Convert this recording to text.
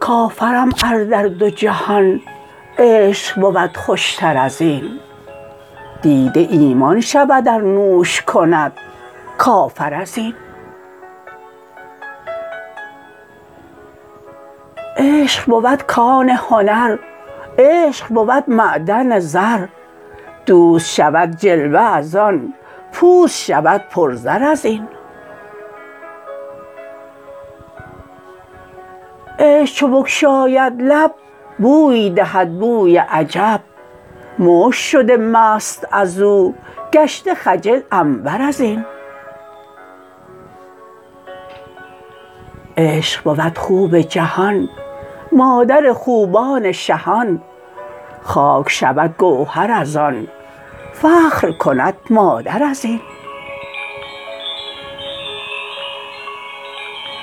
کافرم ار در دو جهان عشق بود خوشتر از این. دیده ایمان شود ار نوش کند کافر از عشق بود کان هنر عشق بود معدن زر. دوست شود جلوه از آن پوست شود پرزر از این. عشق چو بگشاید لب بوی دهد بوی عجب. مشک شده مست از او گشته خجل عنبر از این. عشق بود خوب جهان مادر خوبان شهان. خاک شود گوهر از آن فخر کند مادر از این.